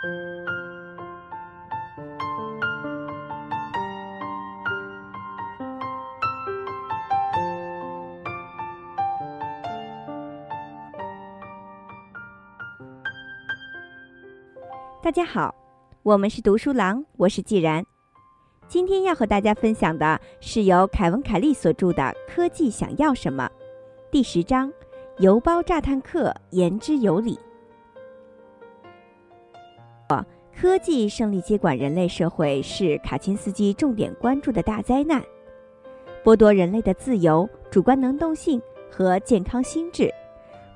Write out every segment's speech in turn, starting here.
大家好，我们是读书郎，我是既然。今天要和大家分享的是由凯文·凯利所著的《科技想要什么》第十章“邮包炸弹客言之有理”。科技胜利接管人类社会是卡钦斯基重点关注的大灾难，剥夺人类的自由、主观能动性和健康心智，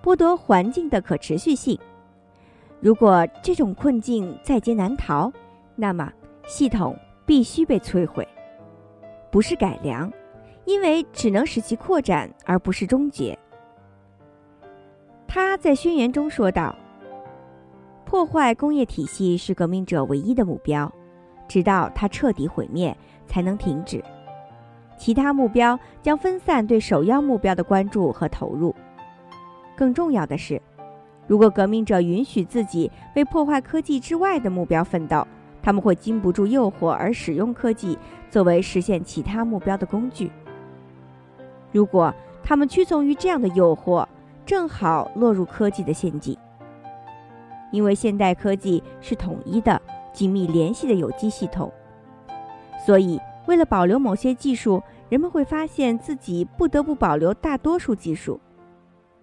剥夺环境的可持续性。如果这种困境在劫难逃，那么系统必须被摧毁，不是改良，因为只能使其扩展，而不是终结。他在宣言中说道：“破坏工业体系是革命者唯一的目标，直到它彻底毁灭才能停止。其他目标将分散对首要目标的关注和投入。更重要的是。”如果革命者允许自己为破坏科技之外的目标奋斗，他们会禁不住诱惑而使用科技作为实现其他目标的工具。如果他们屈从于这样的诱惑，正好落入科技的陷阱。因为现代科技是统一的、紧密联系的有机系统，所以为了保留某些技术，人们会发现自己不得不保留大多数技术。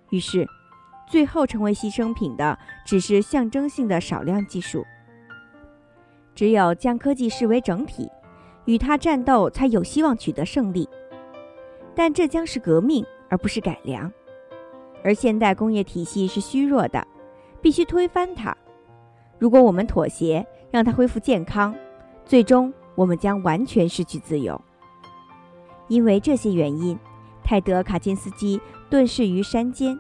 于是。最后成为牺牲品的只是象征性的少量技术。只有将科技视为整体，与它战斗，才有希望取得胜利。但这将是革命，而不是改良。而现代工业体系是虚弱的，必须推翻它。如果我们妥协，让它恢复健康，最终我们将完全失去自由。因为这些原因，泰德·卡金斯基遁世于山间。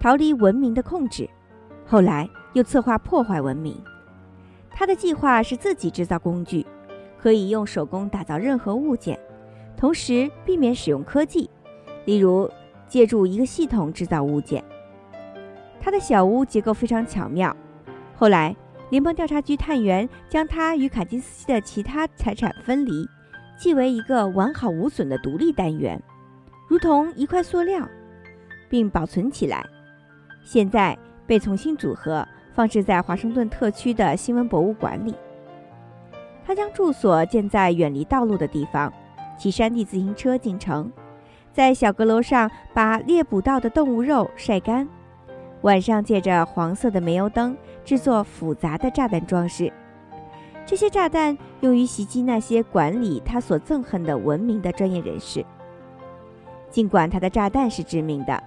逃离文明的控制，后来又策划破坏文明。他的计划是自己制造工具，可以用手工打造任何物件，同时避免使用科技，例如借助一个系统制造物件。他的小屋结构非常巧妙。后来，联邦调查局探员将他与卡金斯基的其他财产分离，记为一个完好无损的独立单元，如同一块塑料，并保存起来。现在被重新组合，放置在华盛顿特区的新闻博物馆里。他将住所建在远离道路的地方，骑山地自行车进城，在小阁楼上把猎捕到的动物肉晒干，晚上借着黄色的煤油灯制作复杂的炸弹装饰。这些炸弹用于袭击那些管理他所憎恨的文明的专业人士。尽管他的炸弹是致命的。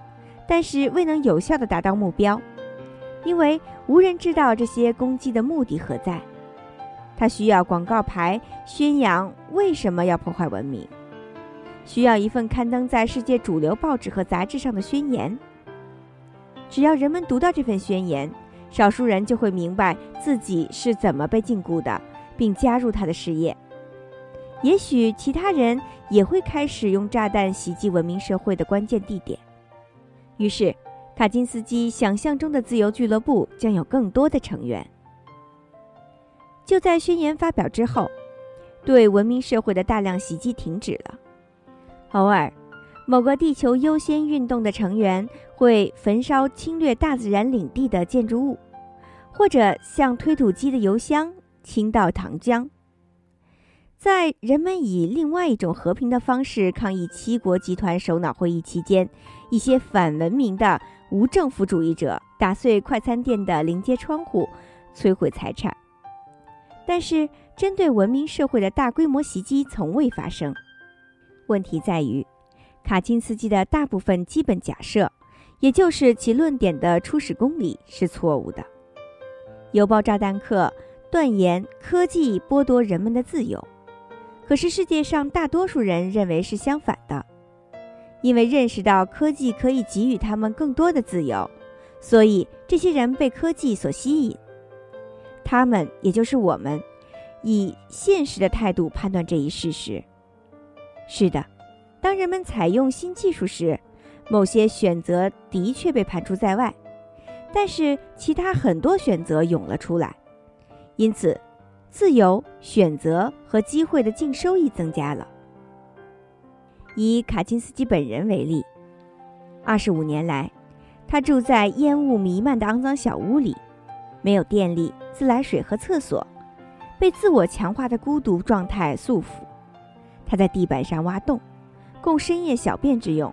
但是未能有效地达到目标，因为无人知道这些攻击的目的何在。他需要广告牌宣扬为什么要破坏文明，需要一份刊登在世界主流报纸和杂志上的宣言。只要人们读到这份宣言，少数人就会明白自己是怎么被禁锢的，并加入他的事业。也许其他人也会开始用炸弹袭击文明社会的关键地点。于是，卡金斯基想象中的自由俱乐部将有更多的成员。就在宣言发表之后，对文明社会的大量袭击停止了。偶尔，某个地球优先运动的成员会焚烧侵略大自然领地的建筑物，或者像推土机的油箱倾倒糖浆。在人们以另外一种和平的方式抗议七国集团首脑会议期间，一些反文明的无政府主义者打碎快餐店的临街窗户，摧毁财产。但是，针对文明社会的大规模袭击从未发生。问题在于，卡钦斯基的大部分基本假设，也就是其论点的初始公理是错误的。邮报炸弹客断言科技剥夺人们的自由。可是世界上大多数人认为是相反的，因为认识到科技可以给予他们更多的自由，所以这些人被科技所吸引。他们，也就是我们，以现实的态度判断这一事实。是的，当人们采用新技术时，某些选择的确被排除在外，但是其他很多选择涌了出来。因此，自由选择和机会的净收益增加了。以卡金斯基本人为例，二十五年来，他住在烟雾弥漫的肮脏小屋里，没有电力、自来水和厕所，被自我强化的孤独状态束缚。他在地板上挖洞，供深夜小便之用。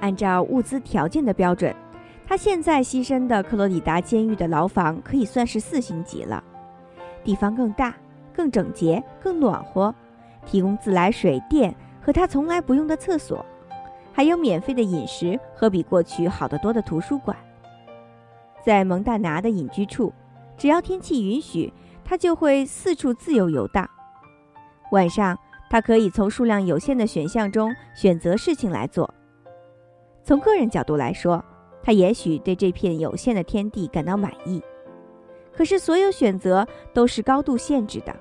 按照物资条件的标准，他现在栖身的克罗里达监狱的牢房可以算是四星级了。地方更大、更整洁、更暖和，提供自来水电和他从来不用的厕所，还有免费的饮食和比过去好得多的图书馆。在蒙大拿的隐居处，只要天气允许，他就会四处自由游荡。晚上，他可以从数量有限的选项中选择事情来做。从个人角度来说，他也许对这片有限的天地感到满意。可是，所有选择都是高度限制的。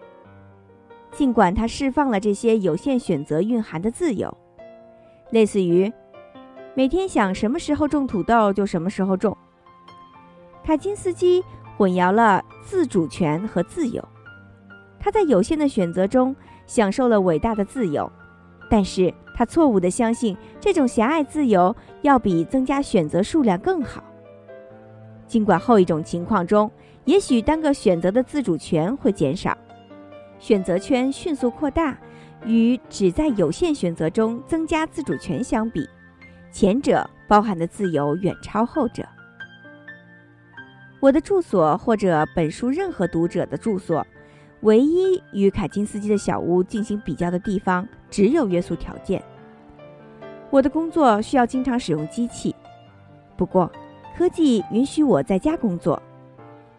尽管他释放了这些有限选择蕴含的自由，类似于每天想什么时候种土豆就什么时候种。卡金斯基混淆了自主权和自由。他在有限的选择中享受了伟大的自由，但是他错误地相信这种狭隘自由要比增加选择数量更好。尽管后一种情况中，也许单个选择的自主权会减少，选择圈迅速扩大，与只在有限选择中增加自主权相比，前者包含的自由远超后者。我的住所或者本书任何读者的住所，唯一与凯金斯基的小屋进行比较的地方，只有约束条件。我的工作需要经常使用机器，不过科技允许我在家工作。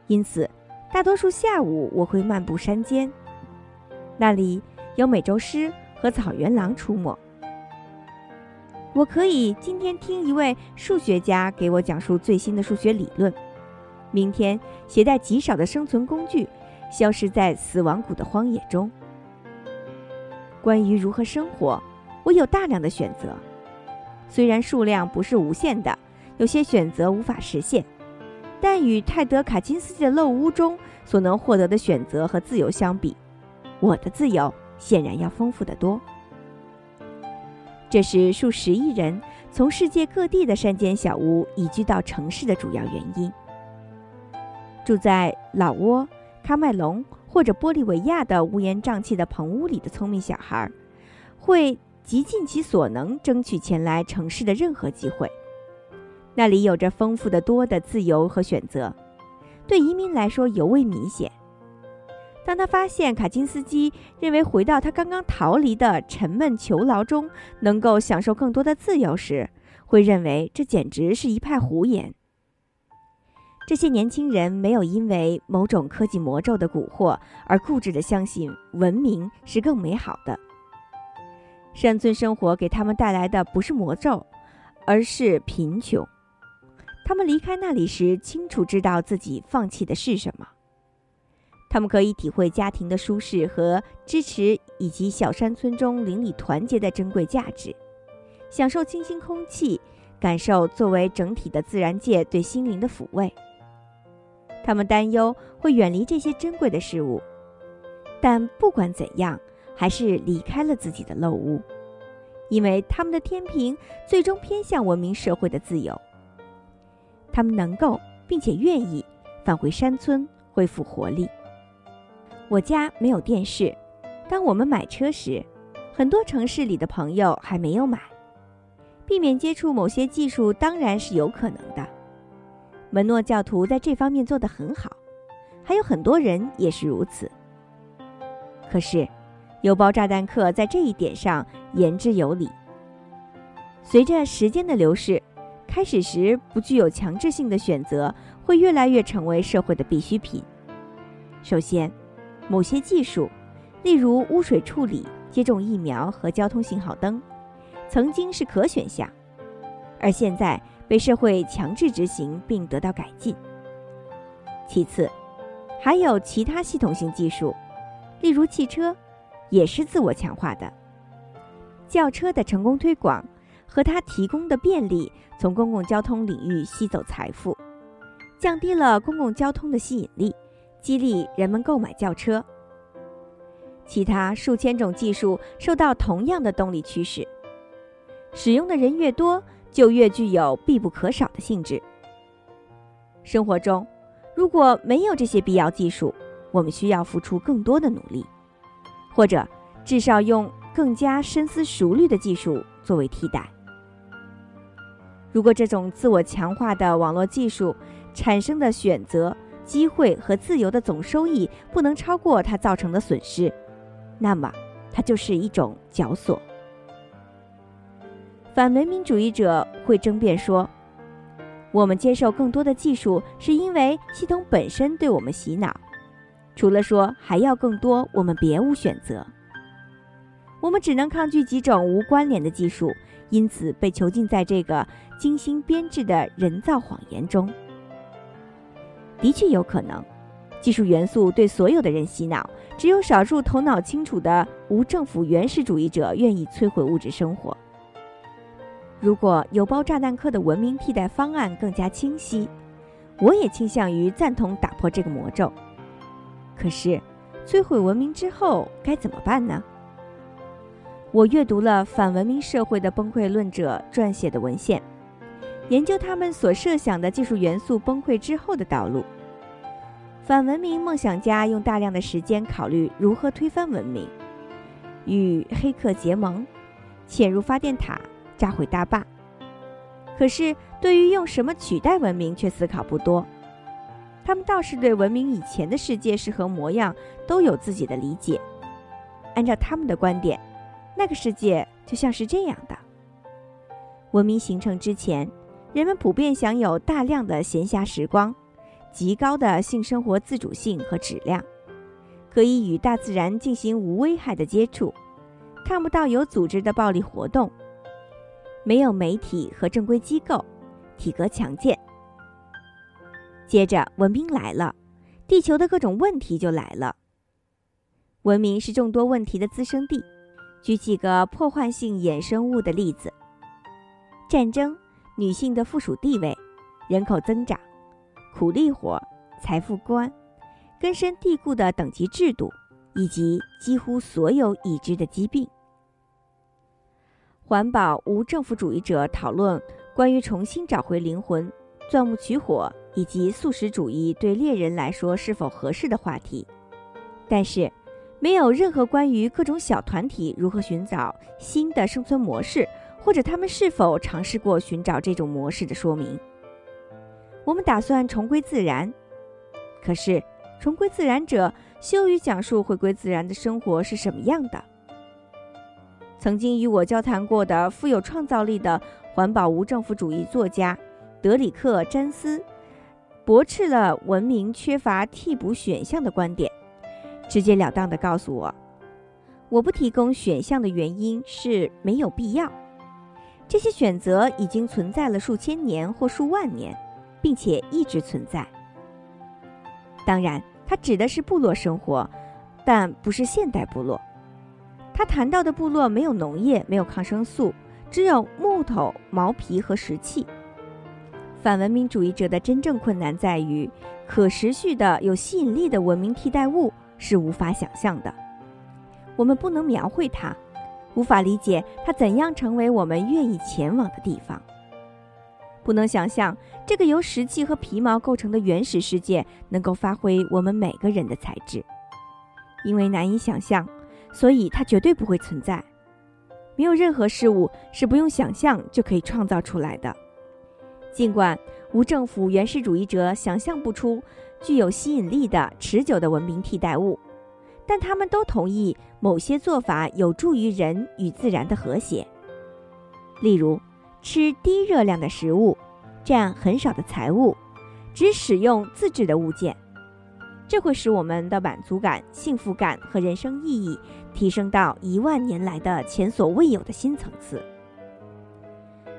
因此，大多数下午我会漫步山间，那里有美洲狮和草原狼出没。我可以今天听一位数学家给我讲述最新的数学理论，明天携带极少的生存工具，消失在死亡谷的荒野中。关于如何生活，我有大量的选择，虽然数量不是无限的，有些选择无法实现。但与泰德·卡金斯基的漏屋中所能获得的选择和自由相比，我的自由显然要丰富得多。这是数十亿人从世界各地的山间小屋移居到城市的主要原因。住在老挝、喀麦隆或者玻利维亚的乌烟瘴气的棚屋里的聪明小孩，会极尽其所能争取前来城市的任何机会。那里有着丰富的多的自由和选择，对移民来说尤为明显。当他发现卡金斯基认为回到他刚刚逃离的沉闷囚牢中能够享受更多的自由时，会认为这简直是一派胡言。这些年轻人没有因为某种科技魔咒的蛊惑而固执地相信文明是更美好的。山村生活给他们带来的不是魔咒，而是贫穷。他们离开那里时，清楚知道自己放弃的是什么。他们可以体会家庭的舒适和支持，以及小山村中邻里团结的珍贵价值，享受清新空气，感受作为整体的自然界对心灵的抚慰。他们担忧会远离这些珍贵的事物，但不管怎样，还是离开了自己的陋屋，因为他们的天平最终偏向文明社会的自由。他们能够并且愿意返回山村，恢复活力。我家没有电视。当我们买车时，很多城市里的朋友还没有买。避免接触某些技术当然是有可能的。门诺教徒在这方面做得很好，还有很多人也是如此。可是，邮包炸弹客在这一点上言之有理。随着时间的流逝。开始时不具有强制性的选择会越来越成为社会的必需品。首先，某些技术，例如污水处理、接种疫苗和交通信号灯，曾经是可选项，而现在被社会强制执行并得到改进。其次，还有其他系统性技术，例如汽车，也是自我强化的。轿车的成功推广。和它提供的便利，从公共交通领域吸走财富，降低了公共交通的吸引力，激励人们购买轿车。其他数千种技术受到同样的动力驱使，使用的人越多，就越具有必不可少的性质。生活中，如果没有这些必要技术，我们需要付出更多的努力，或者至少用更加深思熟虑的技术作为替代。如果这种自我强化的网络技术产生的选择、机会和自由的总收益不能超过它造成的损失，那么它就是一种绞索。反文明主义者会争辩说。我们接受更多的技术，是因为系统本身对我们洗脑。除了说还要更多，我们别无选择。我们只能抗拒几种无关联的技术，因此被囚禁在这个精心编制的人造谎言中。的确有可能，技术元素对所有的人洗脑，只有少数头脑清楚的无政府原始主义者愿意摧毁物质生活。如果有包炸弹客的文明替代方案更加清晰，我也倾向于赞同打破这个魔咒。可是，摧毁文明之后该怎么办呢？我阅读了反文明社会的崩溃论者撰写的文献，研究他们所设想的技术元素崩溃之后的道路。反文明梦想家用大量的时间考虑如何推翻文明，与黑客结盟，潜入发电塔。炸毁大坝，可是对于用什么取代文明却思考不多。他们倒是对文明以前的世界是何模样都有自己的理解。按照他们的观点，那个世界就像是这样的：文明形成之前，人们普遍享有大量的闲暇时光，极高的性生活自主性和质量，可以与大自然进行无危害的接触，看不到有组织的暴力活动。没有媒体和正规机构，体格强健。接着，文明来了，地球的各种问题就来了。文明是众多问题的滋生地。举几个破坏性衍生物的例子：战争、女性的附属地位、人口增长、苦力活、财富观、根深蒂固的等级制度，以及几乎所有已知的疾病。环保无政府主义者讨论关于重新找回灵魂、钻木取火以及素食主义对猎人来说是否合适的话题，但是没有任何关于各种小团体如何寻找新的生存模式，或者他们是否尝试过寻找这种模式的说明。我们打算重归自然，可是重归自然者羞于讲述回归自然的生活是什么样的。曾经与我交谈过的富有创造力的环保无政府主义作家德里克·詹斯，驳斥了文明缺乏替补选项的观点，直截了当地告诉我：“我不提供选项的原因是没有必要。这些选择已经存在了数千年或数万年，并且一直存在。当然，他指的是部落生活，但不是现代部落。”他谈到的部落没有农业，没有抗生素，只有木头、毛皮和石器。反文明主义者的真正困难在于，可持续的、有吸引力的文明替代物是无法想象的。我们不能描绘它，无法理解它怎样成为我们愿意前往的地方。不能想象这个由石器和皮毛构成的原始世界能够发挥我们每个人的才智，因为难以想象。所以它绝对不会存在，没有任何事物是不用想象就可以创造出来的。尽管无政府原始主义者想象不出具有吸引力的持久的文明替代物，但他们都同意某些做法有助于人与自然的和谐。例如，吃低热量的食物，占很少的财物，只使用自制的物件。这会使我们的满足感、幸福感和人生意义提升到一万年来的前所未有的新层次。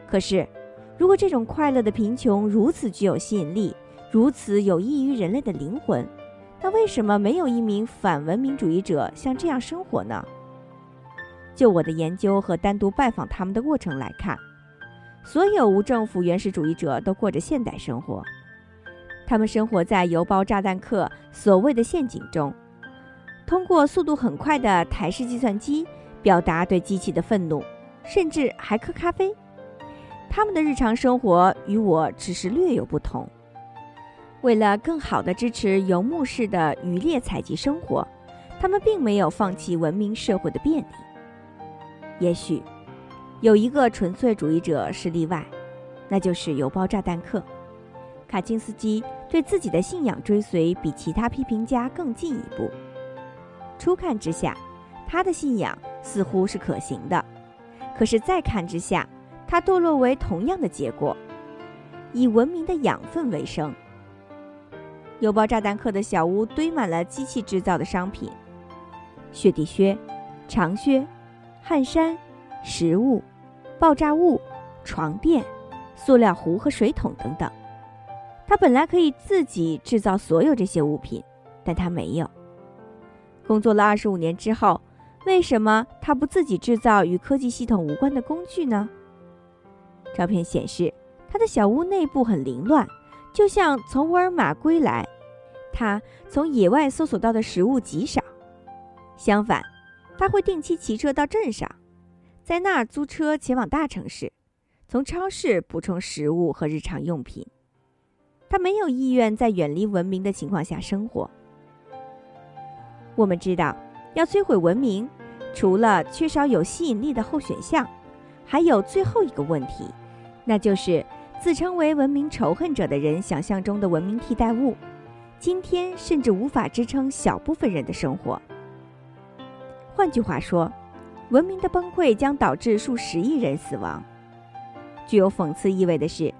可是，如果这种快乐的贫穷如此具有吸引力，如此有益于人类的灵魂，那为什么没有一名反文明主义者像这样生活呢？就我的研究和单独拜访他们的过程来看，所有无政府原始主义者都过着现代生活。他们生活在邮包炸弹客所谓的陷阱中，通过速度很快的台式计算机表达对机器的愤怒，甚至还喝咖啡。他们的日常生活与我只是略有不同。为了更好地支持游牧式的渔猎采集生活，他们并没有放弃文明社会的便利。也许，有一个纯粹主义者是例外，那就是邮包炸弹客。卡钦斯基对自己的信仰追随比其他批评家更进一步。初看之下，他的信仰似乎是可行的；可是再看之下，他堕落为同样的结果，以文明的养分为生。邮包炸弹客的小屋堆满了机器制造的商品：雪地靴、长靴、汗衫、食物、爆炸物、床垫、塑料壶和水桶等等。他本来可以自己制造所有这些物品，但他没有。工作了二十五年之后，为什么他不自己制造与科技系统无关的工具呢？照片显示，他的小屋内部很凌乱。就像从沃尔玛归来，他从野外搜索到的食物极少。相反，他会定期骑车到镇上，在那儿租车前往大城市，从超市补充食物和日常用品。他没有意愿在远离文明的情况下生活。我们知道，要摧毁文明，除了缺少有吸引力的候选项，还有最后一个问题，那就是。自称为文明仇恨者的人想象中的文明替代物，今天甚至无法支撑小部分人的生活。换句话说，文明的崩溃将导致数十亿人死亡。具有讽刺意味的是，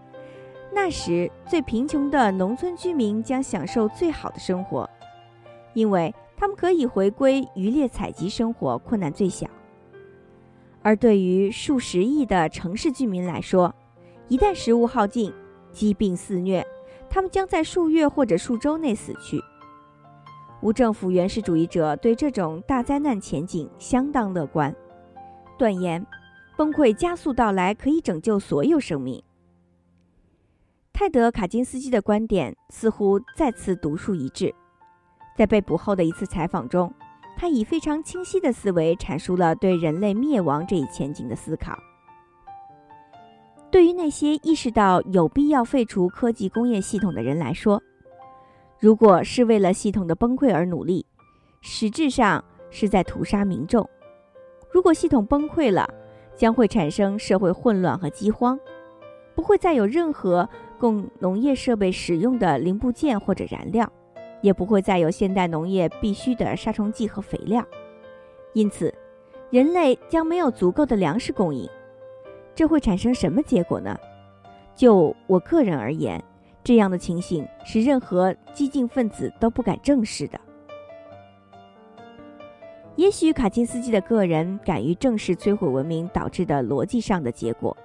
那时最贫穷的农村居民将享受最好的生活，因为他们可以回归渔猎采集生活，困难最小。而对于数十亿的城市居民来说，一旦食物耗尽，疾病肆虐，他们将在数月或者数周内死去。无政府原始主义者对这种大灾难前景相当乐观，断言崩溃加速到来可以拯救所有生命。泰德·卡金斯基的观点似乎再次独树一帜，在被捕后的一次采访中，他以非常清晰的思维阐述了对人类灭亡这一前景的思考。对于那些意识到有必要废除科技工业系统的人来说，如果是为了系统的崩溃而努力，实质上是在屠杀民众。如果系统崩溃了，将会产生社会混乱和饥荒，不会再有任何供农业设备使用的零部件或者燃料，也不会再有现代农业必需的杀虫剂和肥料，因此，人类将没有足够的粮食供应。这会产生什么结果呢？就我个人而言，这样的情形是任何激进分子都不敢正视的。也许卡钦斯基的个人敢于正视摧毁文明导致的逻辑上的结果，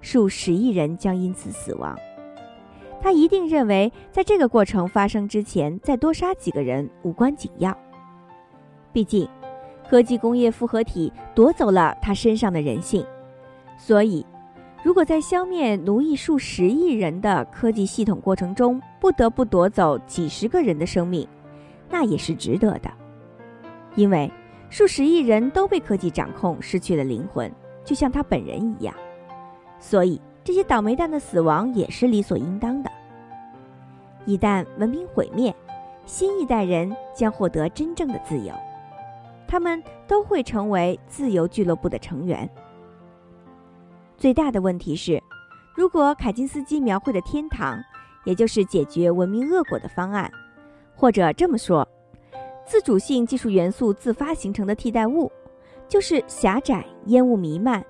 数十亿人将因此死亡。他一定认为，在这个过程发生之前，再多杀几个人无关紧要。毕竟，科技工业复合体夺走了他身上的人性。所以，如果在消灭奴役数十亿人的科技系统过程中不得不夺走几十个人的生命，那也是值得的，因为数十亿人都被科技掌控，失去了灵魂，就像他本人一样。所以，这些倒霉蛋的死亡也是理所应当的。一旦文明毁灭，新一代人将获得真正的自由，他们都会成为自由俱乐部的成员。最大的问题是，如果凯金斯基描绘的天堂，也就是解决文明恶果的方案，或者这么说，自主性技术元素自发形成的替代物，就是狭窄、烟雾弥漫、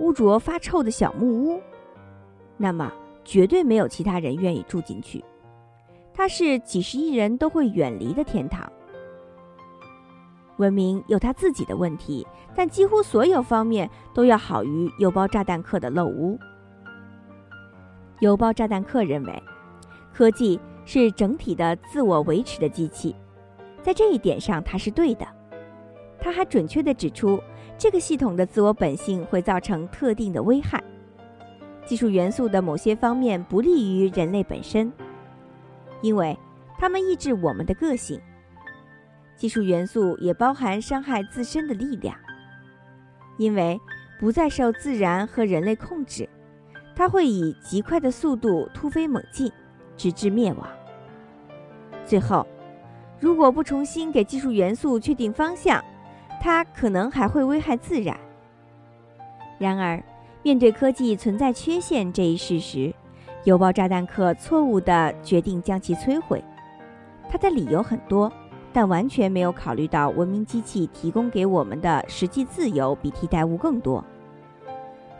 污浊发臭的小木屋，那么绝对没有其他人愿意住进去。它是几十亿人都会远离的天堂。文明有它自己的问题，但几乎所有方面都要好于邮包炸弹客的漏屋。邮包炸弹客认为，科技是整体的自我维持的机器，在这一点上他是对的。他还准确地指出，这个系统的自我本性会造成特定的危害，技术元素的某些方面不利于人类本身。因为它们抑制我们的个性。技术元素也包含伤害自身的力量，因为不再受自然和人类控制，它会以极快的速度突飞猛进，直至灭亡。最后，如果不重新给技术元素确定方向，它可能还会危害自然。然而，面对科技存在缺陷这一事实，邮包炸弹客错误地决定将其摧毁。他的理由很多，但完全没有考虑到文明机器提供给我们的实际自由比替代物更多。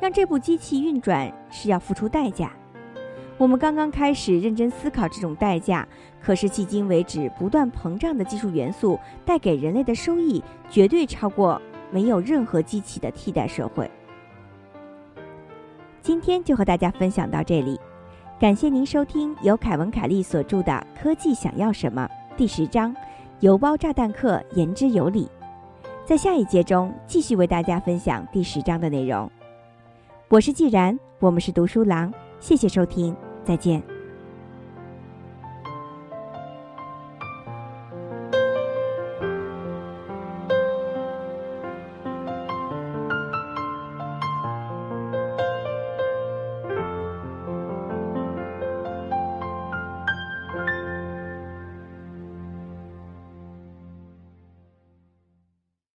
让这部机器运转是要付出代价。我们刚刚开始认真思考这种代价，可是迄今为止不断膨胀的技术元素带给人类的收益绝对超过没有任何机器的替代社会。今天就和大家分享到这里，感谢您收听由凯文·凯利所著的《科技想要什么》第十章“邮包炸弹客言之有理”。在下一节中继续为大家分享第十章的内容。我是既然，我们是读书郎，谢谢收听，再见。